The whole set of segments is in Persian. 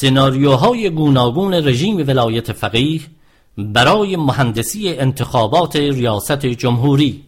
سناریوهای گوناگون رژیم ولایت فقیه برای مهندسی انتخابات ریاست جمهوری.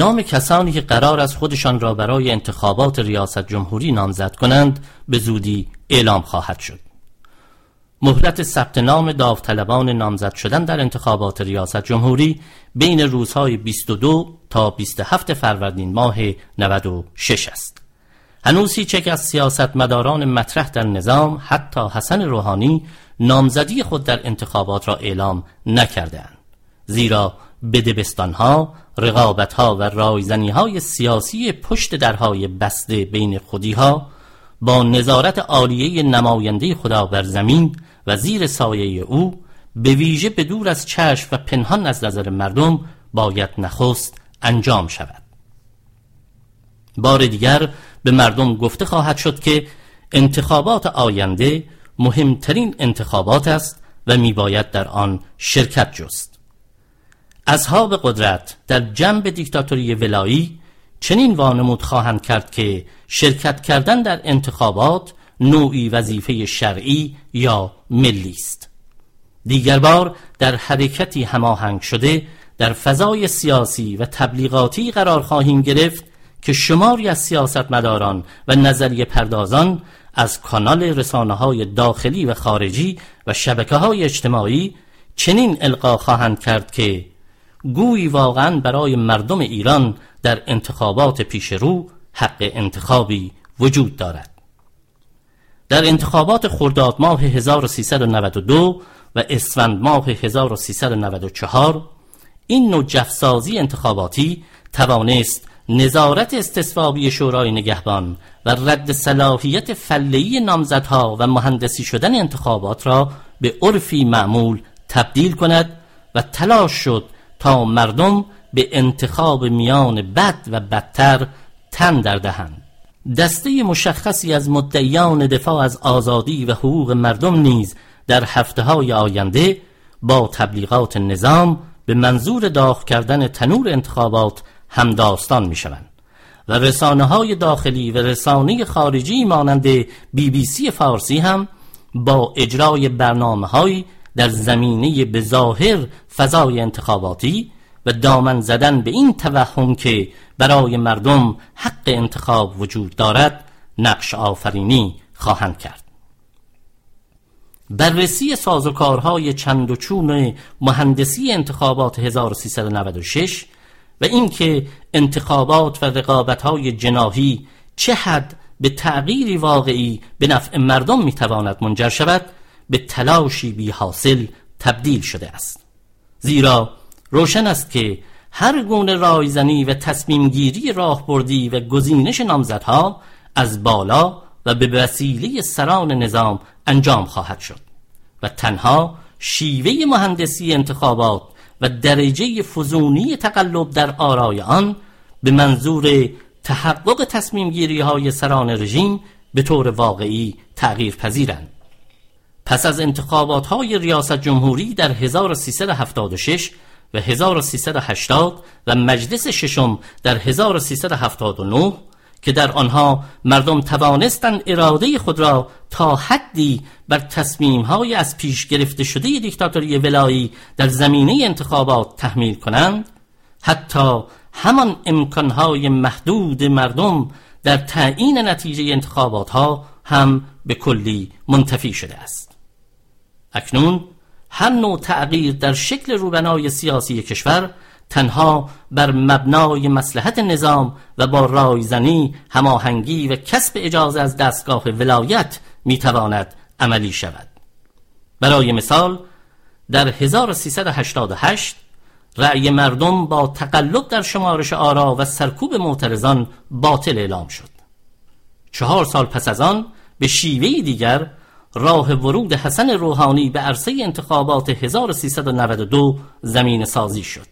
نام کسانی که قرار از خودشان را برای انتخابات ریاست جمهوری نامزد کنند به زودی اعلام خواهد شد. مهلت ثبت نام داوطلبان نامزد شدن در انتخابات ریاست جمهوری بین روزهای 22 تا 27 فروردین ماه 96 است. هنوز هیچ یک از سیاستمداران مطرح در نظام حتی حسن روحانی نامزدی خود در انتخابات را اعلام نکردهاند. زیرا ها رقابت ها و رایزنی های سیاسی پشت درهای بسته بین خودی ها با نظارت عالیه نماینده خدا بر زمین و زیر سایه او به ویژه به دور از چشم و پنهان از نظر مردم باید نخست انجام شود. بار دیگر به مردم گفته خواهد شد که انتخابات آینده مهمترین انتخابات است و میباید در آن شرکت جست. اصحاب قدرت در جنب دیکتاتوری ولایی چنین وانمود خواهند کرد که شرکت کردن در انتخابات نوعی وظیفه شرعی یا ملی است. دیگر بار در حرکتی هماهنگ شده در فضای سیاسی و تبلیغاتی قرار خواهیم گرفت که شماری از سیاستمداران و نظریه پردازان از کانال رسانه های داخلی و خارجی و شبکه های اجتماعی چنین القا خواهند کرد که گویی واقعا برای مردم ایران در انتخابات پیش رو حق انتخابی وجود دارد. در انتخابات خرداد ماه 1392 و اسفند ماه 1394 این نوع جفسازی انتخاباتی توانست نظارت استصوابی شورای نگهبان و رد صلاحیت فلهی نامزدها و مهندسی شدن انتخابات را به عرفی معمول تبدیل کند و تلاش شد تا مردم به انتخاب میان بد و بدتر تن در دهند. دسته مشخصی از مدعیان دفاع از آزادی و حقوق مردم نیز در هفته های آینده با تبلیغات نظام به منظور داغ کردن تنور انتخابات همداستان می شوند و رسانه های داخلی و رسانه خارجی مانند بی بی سی فارسی هم با اجرای برنامه در زمینه به ظاهر فضای انتخاباتی و دامن زدن به این توهم که برای مردم حق انتخاب وجود دارد نقش آفرینی خواهند کرد. بررسی سازوکارهای چند و چون مهندسی انتخابات 1396 و اینکه انتخابات و رقابتهای جناهی چه حد به تغییری واقعی به نفع مردم می‌تواند منجر شود به تلاشی بی حاصل تبدیل شده است. زیرا روشن است که هر گونه رایزنی و تصمیم گیری راهبردی و گزینش نامزدها از بالا و به وسیله سران نظام انجام خواهد شد و تنها شیوه مهندسی انتخابات و درجه فزونی تقلب در آرای آن به منظور تحقق تصمیم گیری های سران رژیم به طور واقعی تغییر پذیرند. پس از انتخابات های ریاست جمهوری در 1376 و 1380 و مجلس ششم در 1379 که در آنها مردم توانستند اراده خود را تا حدی بر تصمیم های از پیش گرفته شده دیکتاتوری ولایی در زمینه انتخابات تحمیل کنند حتی همان امکانهای محدود مردم در تعیین نتیجه انتخابات ها هم به کلی منتفی شده است. اکنون هر نوع تغییر در شکل روبنای سیاسی کشور تنها بر مبنای مسلحت نظام و با رایزنی هماهنگی و کسب اجازه از دستگاه ولایت می‌تواند عملی شود. برای مثال در 1388 رأی مردم با تقلب در شمارش آرا و سرکوب معترضان باطل اعلام شد. چهار سال پس از آن به شیوهی دیگر راه ورود حسن روحانی به عرصه انتخابات 1392 زمین سازی شد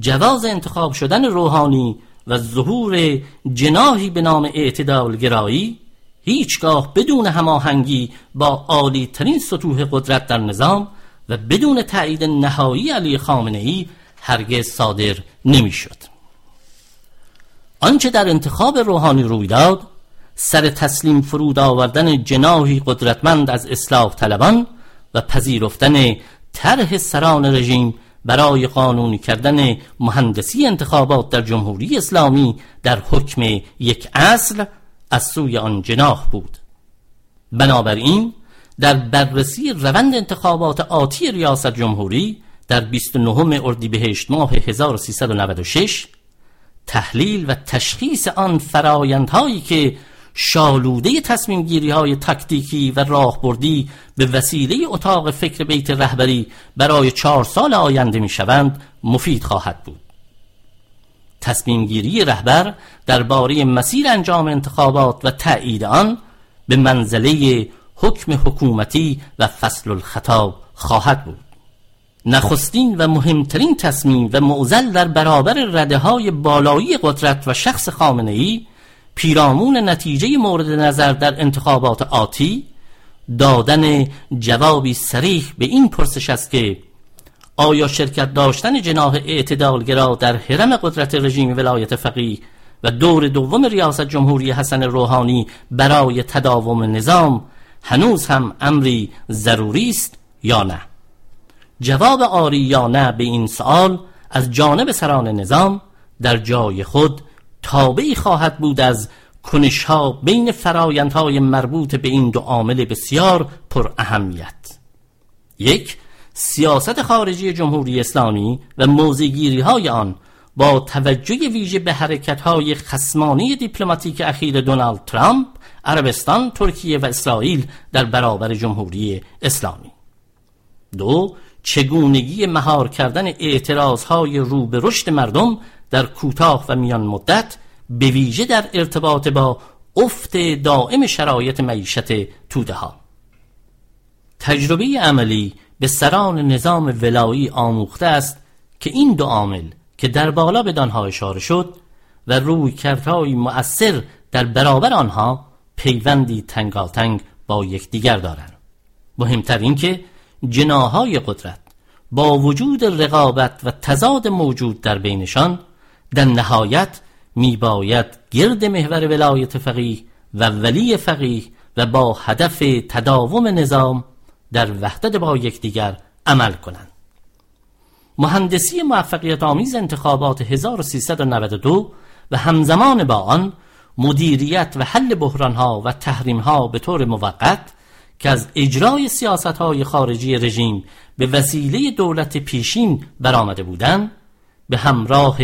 جواز انتخاب شدن روحانی و ظهور جناهی به نام اعتدال گرایی هیچگاه بدون هماهنگی با عالی ترین سطوح قدرت در نظام و بدون تایید نهایی علی خامنه ای هرگز صادر نمی‌شد. آنچه در انتخاب روحانی روی داد سر تسلیم فرود آوردن جناهی قدرتمند از اصلاح طلبان و پذیرفتن طرح سران رژیم برای قانونی کردن مهندسی انتخابات در جمهوری اسلامی در حکم یک اصل از سوی آن جناح بود. بنابراین در بررسی روند انتخابات آتی ریاست جمهوری در 29 اردیبهشت ماه 1396 تحلیل و تشخیص آن فرایندهایی که شالوده تصمیم گیری های تکتیکی و راهبردی به وسیله اتاق فکر بیت رهبری برای چهار سال آینده می شوند مفید خواهد بود. تصمیم گیری رهبر درباره مسیر انجام انتخابات و تایید آن به منزله حکم حکومتی و فصل الخطاب خواهد بود. نخستین و مهمترین تصمیم و معزل در برابر رده های بالایی قدرت و شخص خامنه ای پیرامون نتیجه مورد نظر در انتخابات آتی دادن جوابی سریح به این پرسش است که آیا شرکت داشتن جناح اعتدالگرا در حرم قدرت رژیم ولایت فقیه و دور دوم ریاست جمهوری حسن روحانی برای تداوم نظام هنوز هم امری ضروری است یا نه؟ جواب آری یا نه به این سوال از جانب سران نظام در جای خود تابعی خواهد بود از کنش ها بین فرایندهای مربوط به این دو عامل بسیار پر اهمیت. یک سیاست خارجی جمهوری اسلامی و موزگیری های آن با توجه ویژه به حرکت های خسمانی دیپلماتیک اخیر دونالد ترامپ عربستان، ترکیه و اسرائیل در برابر جمهوری اسلامی. دو چگونگی مهار کردن اعتراض های رو رشد مردم در کوتاه و میان مدت به ویژه در ارتباط با افت دائم شرایط معیشت توده ها تجربه عملی به سران نظام ولایی آموخته است که این دو عامل که در بالا به دانها اشاره شد و روی کردهای مؤثر در برابر آنها پیوندی تنگاتنگ با یکدیگر دارند. مهمتر این که جناهای قدرت با وجود رقابت و تضاد موجود در بینشان در نهایت میباید گرد محور ولایت فقیه و ولی فقیه و با هدف تداوم نظام در وحدت با یکدیگر عمل کنند. مهندسی موفقیت آمیز انتخابات 1392 و همزمان با آن مدیریت و حل بحرانها و تحریمها به طور موقت که از اجرای سیاست های خارجی رژیم به وسیله دولت پیشین برآمده بودند به همراه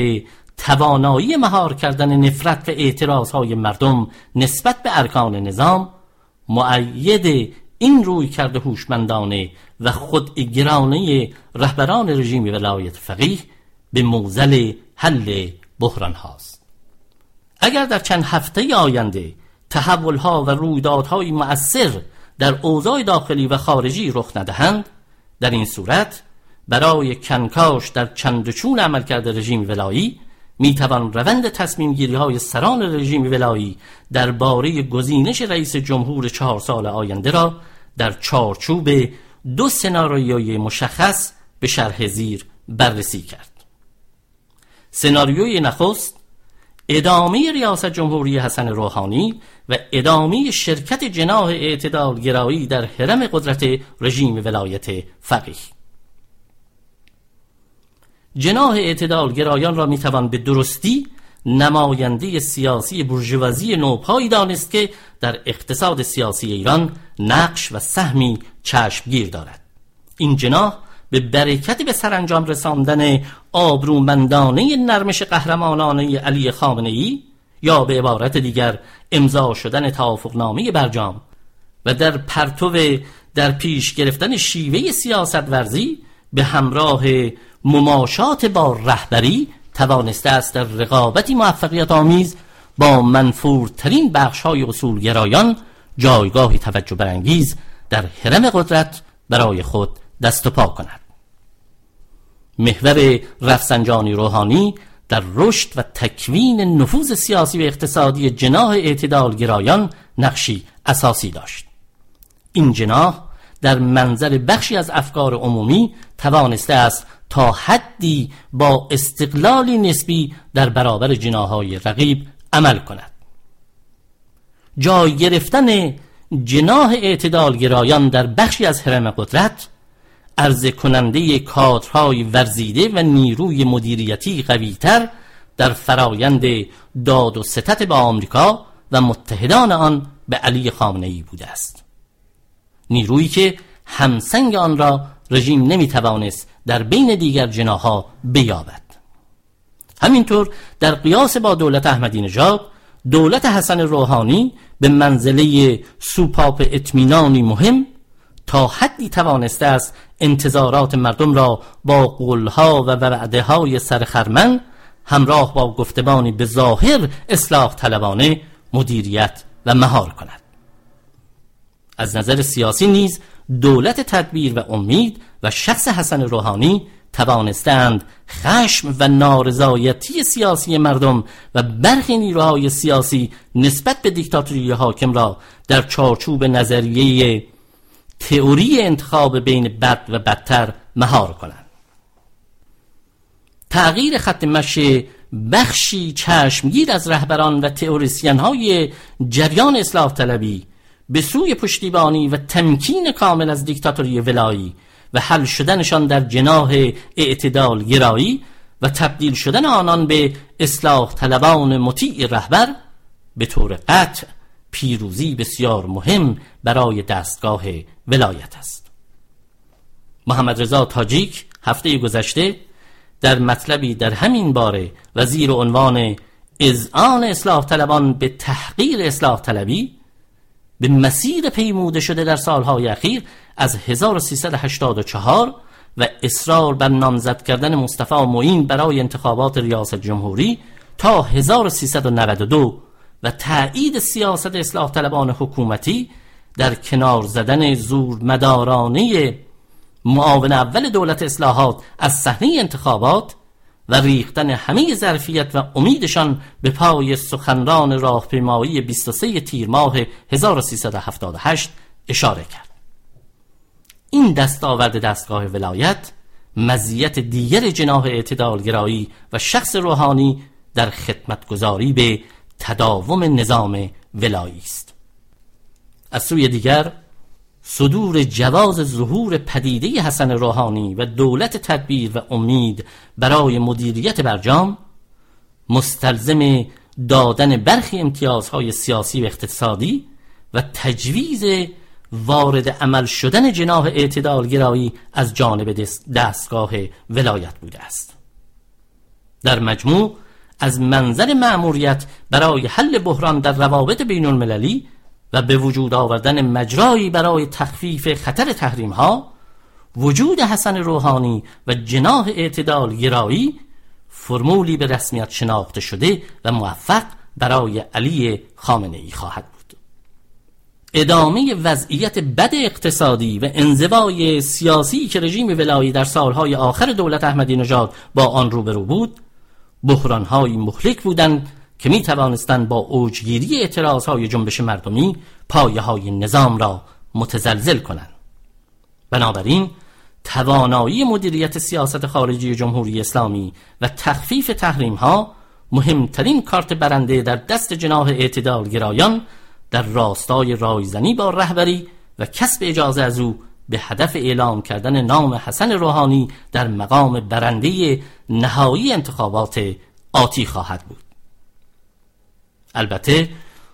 توانایی مهار کردن نفرت و اعتراض های مردم نسبت به ارکان نظام معید این روی کرده هوشمندانه و خود گرانه رهبران رژیم ولایت فقیه به موزل حل بحران هاست. اگر در چند هفته آینده تحول ها و رویدادهای مؤثر در اوضاع داخلی و خارجی رخ ندهند در این صورت برای کنکاش در چند چون عملکرد رژیم ولایی می‌توان روند تصمیم گیری های سران رژیم ولایی درباره گزینش رئیس جمهور چهار سال آینده را در چارچوب دو سناریوی مشخص به شرح زیر بررسی کرد. سناریوی نخست ادامه ریاست جمهوری حسن روحانی و ادامه شرکت جناح اعتدال گرایی در حرم قدرت رژیم ولایت فقیه. جناح اعتدال گرایان را می‌توان به درستی نماینده سیاسی برجوازی نوپایی دانست که در اقتصاد سیاسی ایران نقش و سهمی چشمگیر دارد. این جناح به برکت به سرانجام رساندن آبرومندانه نرمش قهرمانانه علی خامنه ای یا به عبارت دیگر امضا شدن توافقنامه برجام و در پرتو در پیش گرفتن شیوه سیاست ورزی به همراه مماشات با رهبری توانسته است در رقابتی موفقیت آمیز با منفورترین بخش های اصولگرایان جایگاهی توجه برانگیز در حرم قدرت برای خود دست و پا کند. محور رفسنجانی روحانی در رشد و تکوین نفوذ سیاسی و اقتصادی جناح اعتدال گرایان نقشی اساسی داشت. این جناح در منظر بخشی از افکار عمومی توانسته است تا حدی با استقلالی نسبی در برابر جناهای رقیب عمل کند. جای گرفتن جناح اعتدال گرایان در بخشی از حرم قدرت عرضه کننده کادرهای ورزیده و نیروی مدیریتی قویتر در فرایند داد و ستت به آمریکا و متحدان آن به علی خامنه ای بوده است. نیرویی که همسنگ آن را رژیم نمی‌توانست در بین دیگر جناها بیابد. همینطور در قیاس با دولت احمدی نژاد دولت حسن روحانی به منزله سوپاپ اطمینانی مهم تا حدی توانسته است انتظارات مردم را با قولها و وعده های سرخرمن همراه با گفتمانی به ظاهر اصلاح طلبانه مدیریت و مهار کند. از نظر سیاسی نیز دولت تدبیر و امید و شخص حسن روحانی توانستند خشم و نارضایتی سیاسی مردم و برخی نیروهای سیاسی نسبت به دیکتاتوری حاکم را در چارچوب نظریه تئوری انتخاب بین بد و بدتر مهار کنند. تغییر خط مشی بخشی چشمگیر از رهبران و تئوریسین های جریان اصلاح طلبی به سوی پشتیبانی و تمکین کامل از دیکتاتوری ولایی و حل شدنشان در جناح اعتدال گرایی و تبدیل شدن آنان به اصلاح طلبان مطیع رهبر به طور قطع پیروزی بسیار مهم برای دستگاه ولایت است. محمد رضا تاجیک هفته گذشته در مطلبی در همین باره و زیر عنوان اذعان اصلاح طلبان به تحقیر اصلاح طلبی به مسیر پیموده شده در سالهای اخیر از 1384 و اصرار بر نامزد کردن مصطفی معین برای انتخابات ریاست جمهوری تا 1392 و تایید سیاست اصلاح طلبان حکومتی در کنار زدن زور مدارانه معاون اول دولت اصلاحات از صحنه انتخابات و ریختن همه ظرفیت و امیدشان به پای سخنران راهپیمایی 23 تیر ماه 1378 اشاره کرد. این دستاورد دستگاه ولایت مزیت دیگر جناح اعتدالگرایی و شخص روحانی در خدمتگذاری به تداوم نظام ولایی است. از سوی دیگر صدور جواز ظهور پدیده حسن روحانی و دولت تدبیر و امید برای مدیریت برجام مستلزم دادن برخی امتیازهای سیاسی و اقتصادی و تجویز وارد عمل شدن جناح اعتدال گرایی از جانب دستگاه ولایت بوده است. در مجموع از منظر مأموریت برای حل بحران در روابط بین المللی و به وجود آوردن مجرایی برای تخفیف خطر تحریم ها وجود حسن روحانی و جناح اعتدال گرایی فرمولی به رسمیت شناخته شده و موفق برای علی خامنه ای خواهد بود. ادامه وضعیت بد اقتصادی و انزوای سیاسی که رژیم ولایی در سالهای آخر دولت احمدی نژاد با آن روبرو بود بحرانهایی مهلک بودند که می توانستند با اوجگیری اعتراض های جنبش مردمی پایه های نظام را متزلزل کنند. بنابراین توانایی مدیریت سیاست خارجی جمهوری اسلامی و تخفیف تحریم ها مهمترین کارت برنده در دست جناح اعتدال گرایان در راستای رایزنی با رهبری و کسب اجازه از او به هدف اعلام کردن نام حسن روحانی در مقام برنده نهایی انتخابات آتی خواهد بود. البته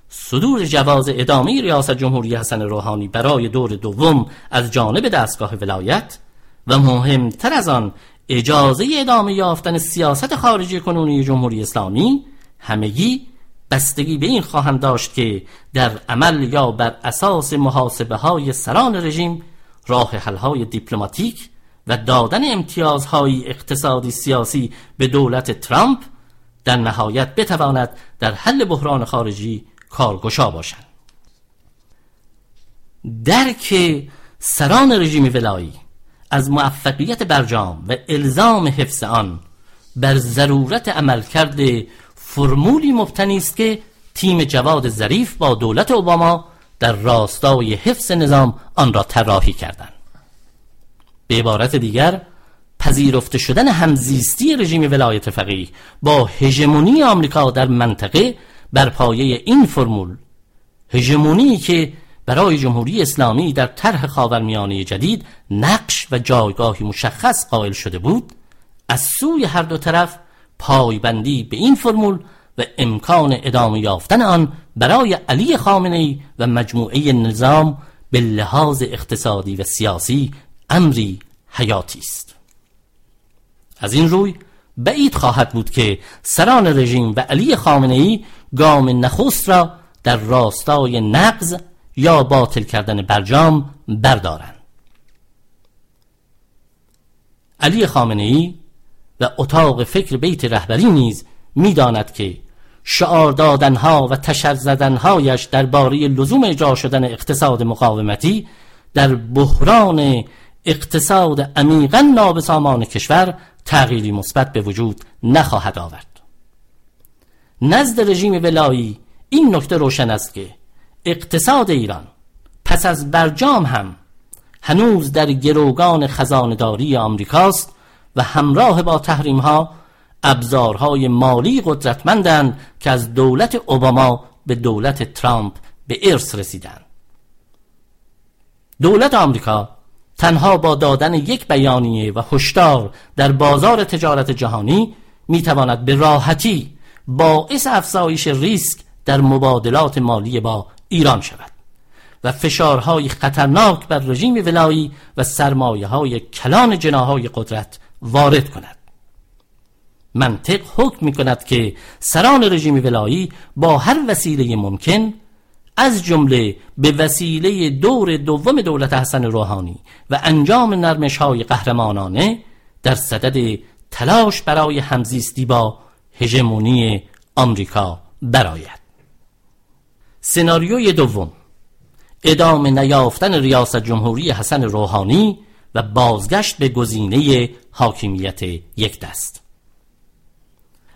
صدور جواز ادامه ریاست جمهوری حسن روحانی برای دور دوم از جانب دستگاه ولایت و مهمتر از آن اجازه ادامه یافتن سیاست خارجی کنونی جمهوری اسلامی همگی بستگی به این خواهند داشت که در عمل یا بر اساس محاسبه های سران رژیم راه حل های دیپلماتیک و دادن امتیازهای اقتصادی سیاسی به دولت ترامپ در نهایت بتواند در حل بحران خارجی کارگشا باشند درک سران رژیم ولایی از موفقیت برجام و الزام حفظ آن بر ضرورت عملکرد فرمولی مبتنی است که تیم جواد ظریف با دولت اوباما در راستای حفظ نظام آن را طراحی کردند. به عبارت دیگر پذیرفته شدن همزیستی رژیم ولایت فقیه با هژمونی آمریکا در منطقه بر پایه این فرمول. هژمونی که برای جمهوری اسلامی در طرح خاورمیانه جدید نقش و جایگاهی مشخص قائل شده بود از سوی هر دو طرف پایبندی به این فرمول و امکان ادامه یافتن آن برای علی خامنه و مجموعه نظام به لحاظ اقتصادی و سیاسی امری حیاتی است. از این روی بعید خواهد بود که سران رژیم و علی خامنه ای گام نخست را در راستای نقض یا باطل کردن برجام بردارند. علی خامنه ای و اتاق فکر بیت رهبری نیز می‌داند که شعار دادنها و تشر زدنهایش درباره لزوم اجرا شدن اقتصاد مقاومتی در بحران اقتصاد عمیقا نابسامان کشور تغییری مثبت به وجود نخواهد آورد. نزد رژیم ولایی این نکته روشن است که اقتصاد ایران پس از برجام هم هنوز در گروگان خزانداری آمریکاست و همراه با تحریم ها ابزارهای مالی قدرتمندند که از دولت اوباما به دولت ترامپ به ارث رسیدند. دولت آمریکا تنها با دادن یک بیانیه و هشدار در بازار تجارت جهانی می‌تواند به راحتی باعث افزایش ریسک در مبادلات مالی با ایران شود و فشارهای خطرناک بر رژیم ولایی و سرمایه های کلان جناهای قدرت وارد کند. منطق حکم می کند که سران رژیم ولایی با هر وسیله ممکن از جمله به وسیله دور دوم دولت حسن روحانی و انجام نرمش های قهرمانانه در صدد تلاش برای همزیستی با هژمونی آمریکا برآید. سناریوی دوم ادامه نیافتن ریاست جمهوری حسن روحانی و بازگشت به گزینه حاکمیت یک دست.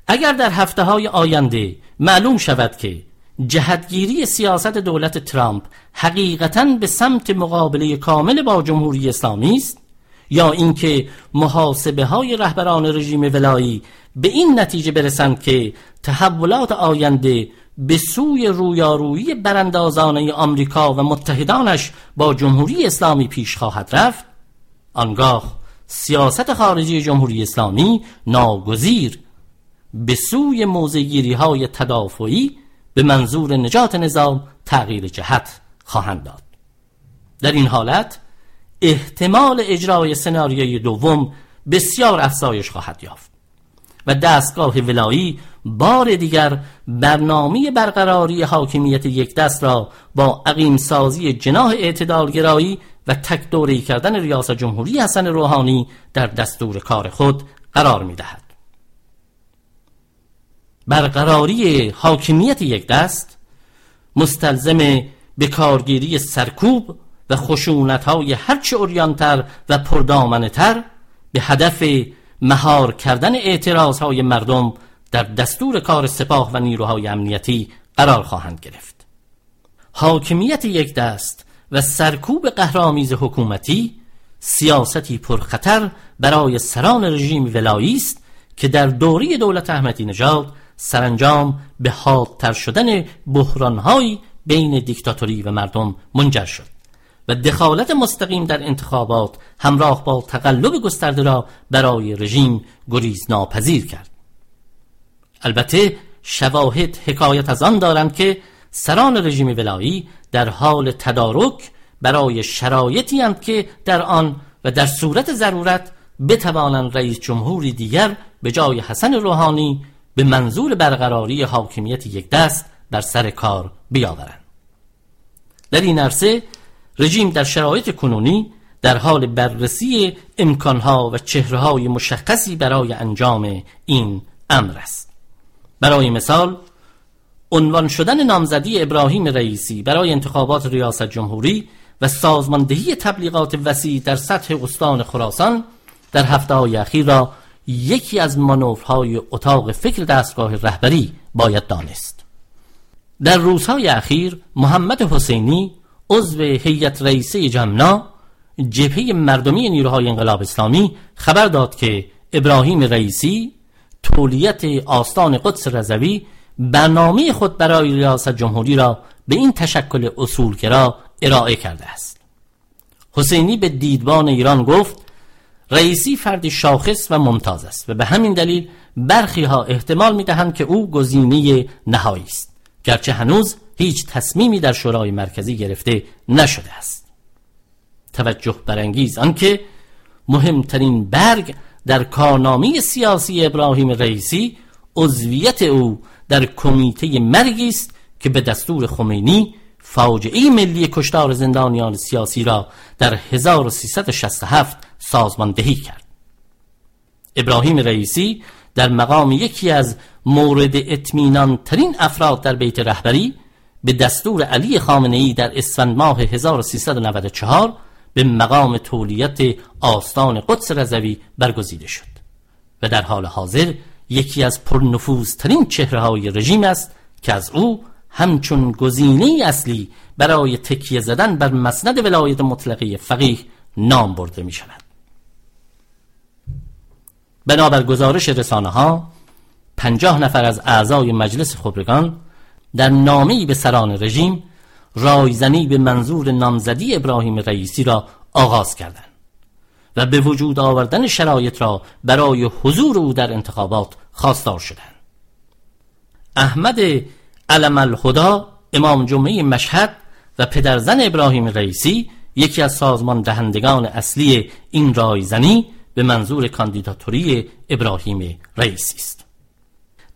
اگر در هفته های آینده معلوم شود که جهتگیری سیاست دولت ترامپ حقیقتا به سمت مقابله کامل با جمهوری اسلامی است یا اینکه محاسبه های رهبران رژیم ولایی به این نتیجه برسند که تحولات آینده به سوی رویارویی براندازانه آمریکا و متحدانش با جمهوری اسلامی پیش خواهد رفت آنگاه سیاست خارجی جمهوری اسلامی ناگزیر به سوی موزگیری های تدافعی به منظور نجات نظام تغییر جهت خواهند داد در این حالت احتمال اجرای سناریوی دوم بسیار افزایش خواهد یافت و دستگاه ولایی بار دیگر برنامه برقراری حاکمیت یک دست را با عقیم سازی جناح اعتدالگرایی و تک دوری کردن ریاست جمهوری حسن روحانی در دستور کار خود قرار می دهد. برقراری حاکمیت یک دست مستلزم به کارگیری سرکوب و خشونت های هرچه اوریانتر و پردامنتر به هدف مهار کردن اعتراض های مردم در دستور کار سپاه و نیروهای امنیتی قرار خواهند گرفت. حاکمیت یک دست و سرکوب قهرامیز حکومتی سیاستی پرخطر برای سران رژیم ولایی است که در دوری دولت احمدی نژاد سرانجام به حادتر شدن بحرانهایی بین دیکتاتوری و مردم منجر شد و دخالت مستقیم در انتخابات همراه با تقلب گسترده را برای رژیم گریز ناپذیر کرد. البته شواهد حکایت از آن دارند که سران رژیم ولایی در حال تدارک برای شرایطی هستند که در آن و در صورت ضرورت بتوانند رئیس جمهوری دیگر به جای حسن روحانی به منظور برقراری حاکمیت یک دست در سر کار بیاورند. در این عرصه رژیم در شرایط کنونی در حال بررسی امکانها و چهرههای مشخصی برای انجام این امر است. برای مثال عنوان شدن نامزدی ابراهیم رئیسی برای انتخابات ریاست جمهوری و سازماندهی تبلیغات وسیع در سطح استان خراسان در هفته های اخیر را یکی از مانورهای اتاق فکر دستگاه رهبری باید دانست. در روزهای اخیر محمد حسینی عضو هیئت رئیسه جمنا جبهه مردمی نیروهای انقلاب اسلامی خبر داد که ابراهیم رئیسی تولیت آستان قدس رضوی برنامه خود برای ریاست جمهوری را به این تشکل اصولگرا ارائه کرده است. حسینی به دیدبان ایران گفت رئیسی فردی شاخص و ممتاز است و به همین دلیل برخی ها احتمال می دهند که او گزینه نهایی است. گرچه هنوز هیچ تصمیمی در شورای مرکزی گرفته نشده است. توجه برانگیز آنکه مهمترین برگ در کارنامه سیاسی ابراهیم رئیسی عضویت او در کمیته مرگی است که به دستور خمینی فاجعه ملی کشتار زندانیان سیاسی را در 1367 سازماندهی کرد. ابراهیم رئیسی در مقام یکی از مورد اطمینان ترین افراد در بیت رهبری به دستور علی خامنه ای در اسفند ماه 1394 به مقام تولیت آستان قدس رضوی برگزیده شد و در حال حاضر یکی از پرنفوذترین چهره های رژیم است که از او همچون گزینه اصلی برای تکیه زدن بر مسند ولایت مطلقه فقیه نام برده می شود بنابر گزارش رسانه ها پنجاه نفر از اعضای مجلس خبرگان در نامه‌ای به سران رژیم رایزنی به منظور نامزدی ابراهیم رئیسی را آغاز کردند و به وجود آوردن شرایط را برای حضور او در انتخابات خواستار شدند. احمد علم الهدا امام جمعه مشهد و پدرزن ابراهیم رئیسی یکی از سازمان دهندگان اصلی این رایزنی به منظور کاندیداتوری ابراهیم رئیسی است.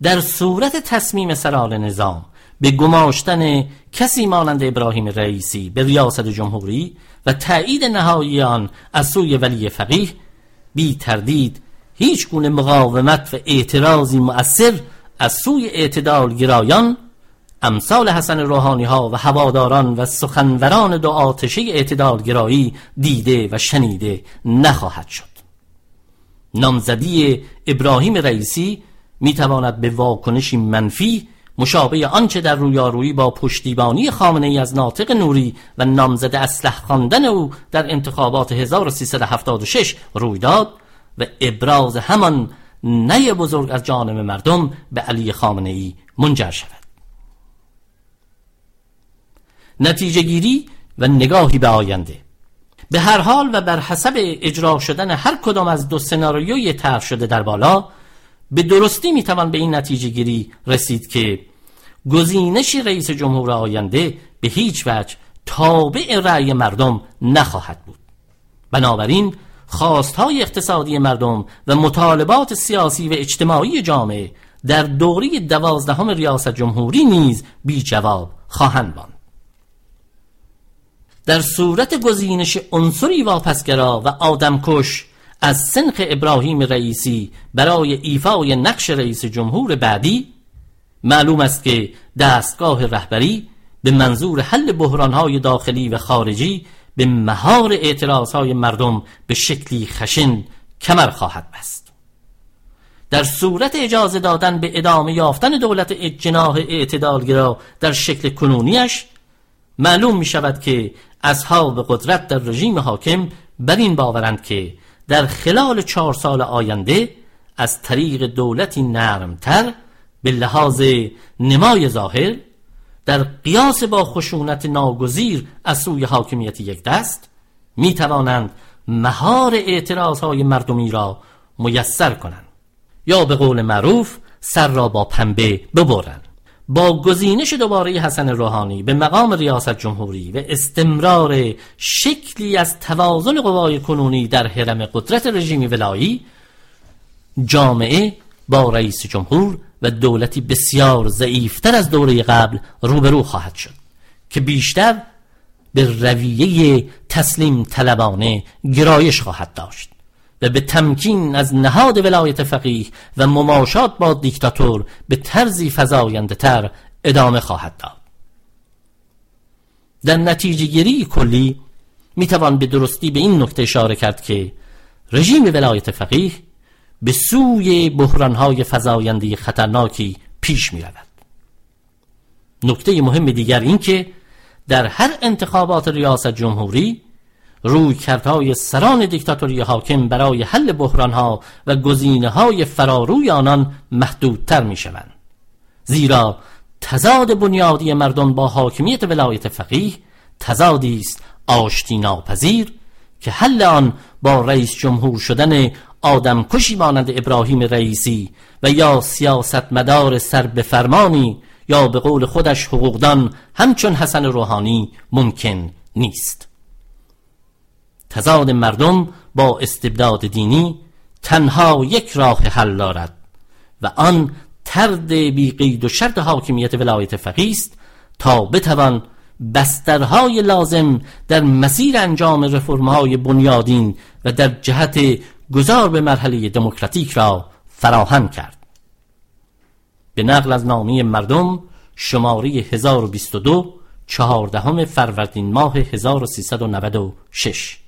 در صورت تصمیم سران نظام به گماشتن کسی مانند ابراهیم رئیسی به ریاست جمهوری و تایید نهایی آن از سوی ولی فقیه بی تردید هیچ گونه مقاومت و اعتراضی مؤثر از سوی اعتدال گرایان امثال حسن روحانی ها و هواداران و سخنوران دو آتشه اعتدال گرایی دیده و شنیده نخواهد شد. نامزدی ابراهیم رئیسی می‌تواند به واکنشی منفی مشابه آنچه در رویارویی با پشتیبانی خامنه ای از ناطق نوری و نامزد اسلح خواندن او در انتخابات 1376 روی داد و ابراز همان نه بزرگ از جانب مردم به علی خامنه ای منجر شود. نتیجه گیری و نگاهی به آینده. به هر حال و بر حسب اجرا شدن هر کدام از دو سناریوی طرح شده در بالا به درستی می‌توان به این نتیجه گیری رسید که گزینش رئیس جمهور آینده به هیچ وجه تابع رأی مردم نخواهد بود. بنابراین خواستهای اقتصادی مردم و مطالبات سیاسی و اجتماعی جامعه در دوره دوازدهم ریاست جمهوری نیز بی جواب خواهند ماند. در صورت گزینش عنصری واپسگرا و آدمکش از سنخ ابراهیم رئیسی برای ایفای نقش رئیس جمهور بعدی معلوم است که دستگاه رهبری به منظور حل بحرانهای داخلی و خارجی به مهار اعتراضهای مردم به شکلی خشن کمر خواهد بست. در صورت اجازه دادن به ادامه یافتن دولت جناح اعتدالگرا در شکل کنونیش معلوم می شود که اصحاب قدرت در رژیم حاکم بر این باورند که در خلال چهار سال آینده از طریق دولتی نرمتر به لحاظ نمای ظاهر در قیاس با خشونت ناگزیر از سوی حاکمیت یک دست می توانند مهار اعتراض های مردمی را میسر کنند یا به قول معروف سر را با پنبه ببرند. با گزینش دوباره حسن روحانی به مقام ریاست جمهوری و استمرار شکلی از توازن قوای کنونی در حرم قدرت رژیم ولایی جامعه با رئیس جمهور و دولتی بسیار ضعیفتر از دوره قبل روبرو خواهد شد که بیشتر به رویه تسلیم طلبانه گرایش خواهد داشت. و به تمکین از نهاد ولایت فقیه و مماشات با دیکتاتور به طرزی فضاینده تر ادامه خواهد داد در نتیجه گیری کلی می‌توان به درستی به این نکته اشاره کرد که رژیم ولایت فقیه به سوی بحرانهای فضاینده خطرناکی پیش می رود. نکته مهم دیگر این که در هر انتخابات ریاست جمهوری روی کردهای سران دیکتاتوری حاکم برای حل بحرانها و گزینه های فراروی آنان محدودتر می شوند. زیرا تضاد بنیادی مردم با حاکمیت ولایت فقیه تضادی است آشتی ناپذیر که حل آن با رئیس جمهور شدن آدم کشی مانند ابراهیم رئیسی و یا سیاست مدار سر به فرمانی یا به قول خودش حقوقدان همچون حسن روحانی ممکن نیست تضاد مردم با استبداد دینی تنها یک راه حل دارد و آن ترد بی قید و شرط حاکمیت ولایت فقیه است تا بتوان بسترهای لازم در مسیر انجام رفرمهای بنیادین و در جهت گذار به مرحله دموکراتیک را فراهم کرد. به نقل از نامی مردم شماره 1022 چهاردهم فروردین ماه 1396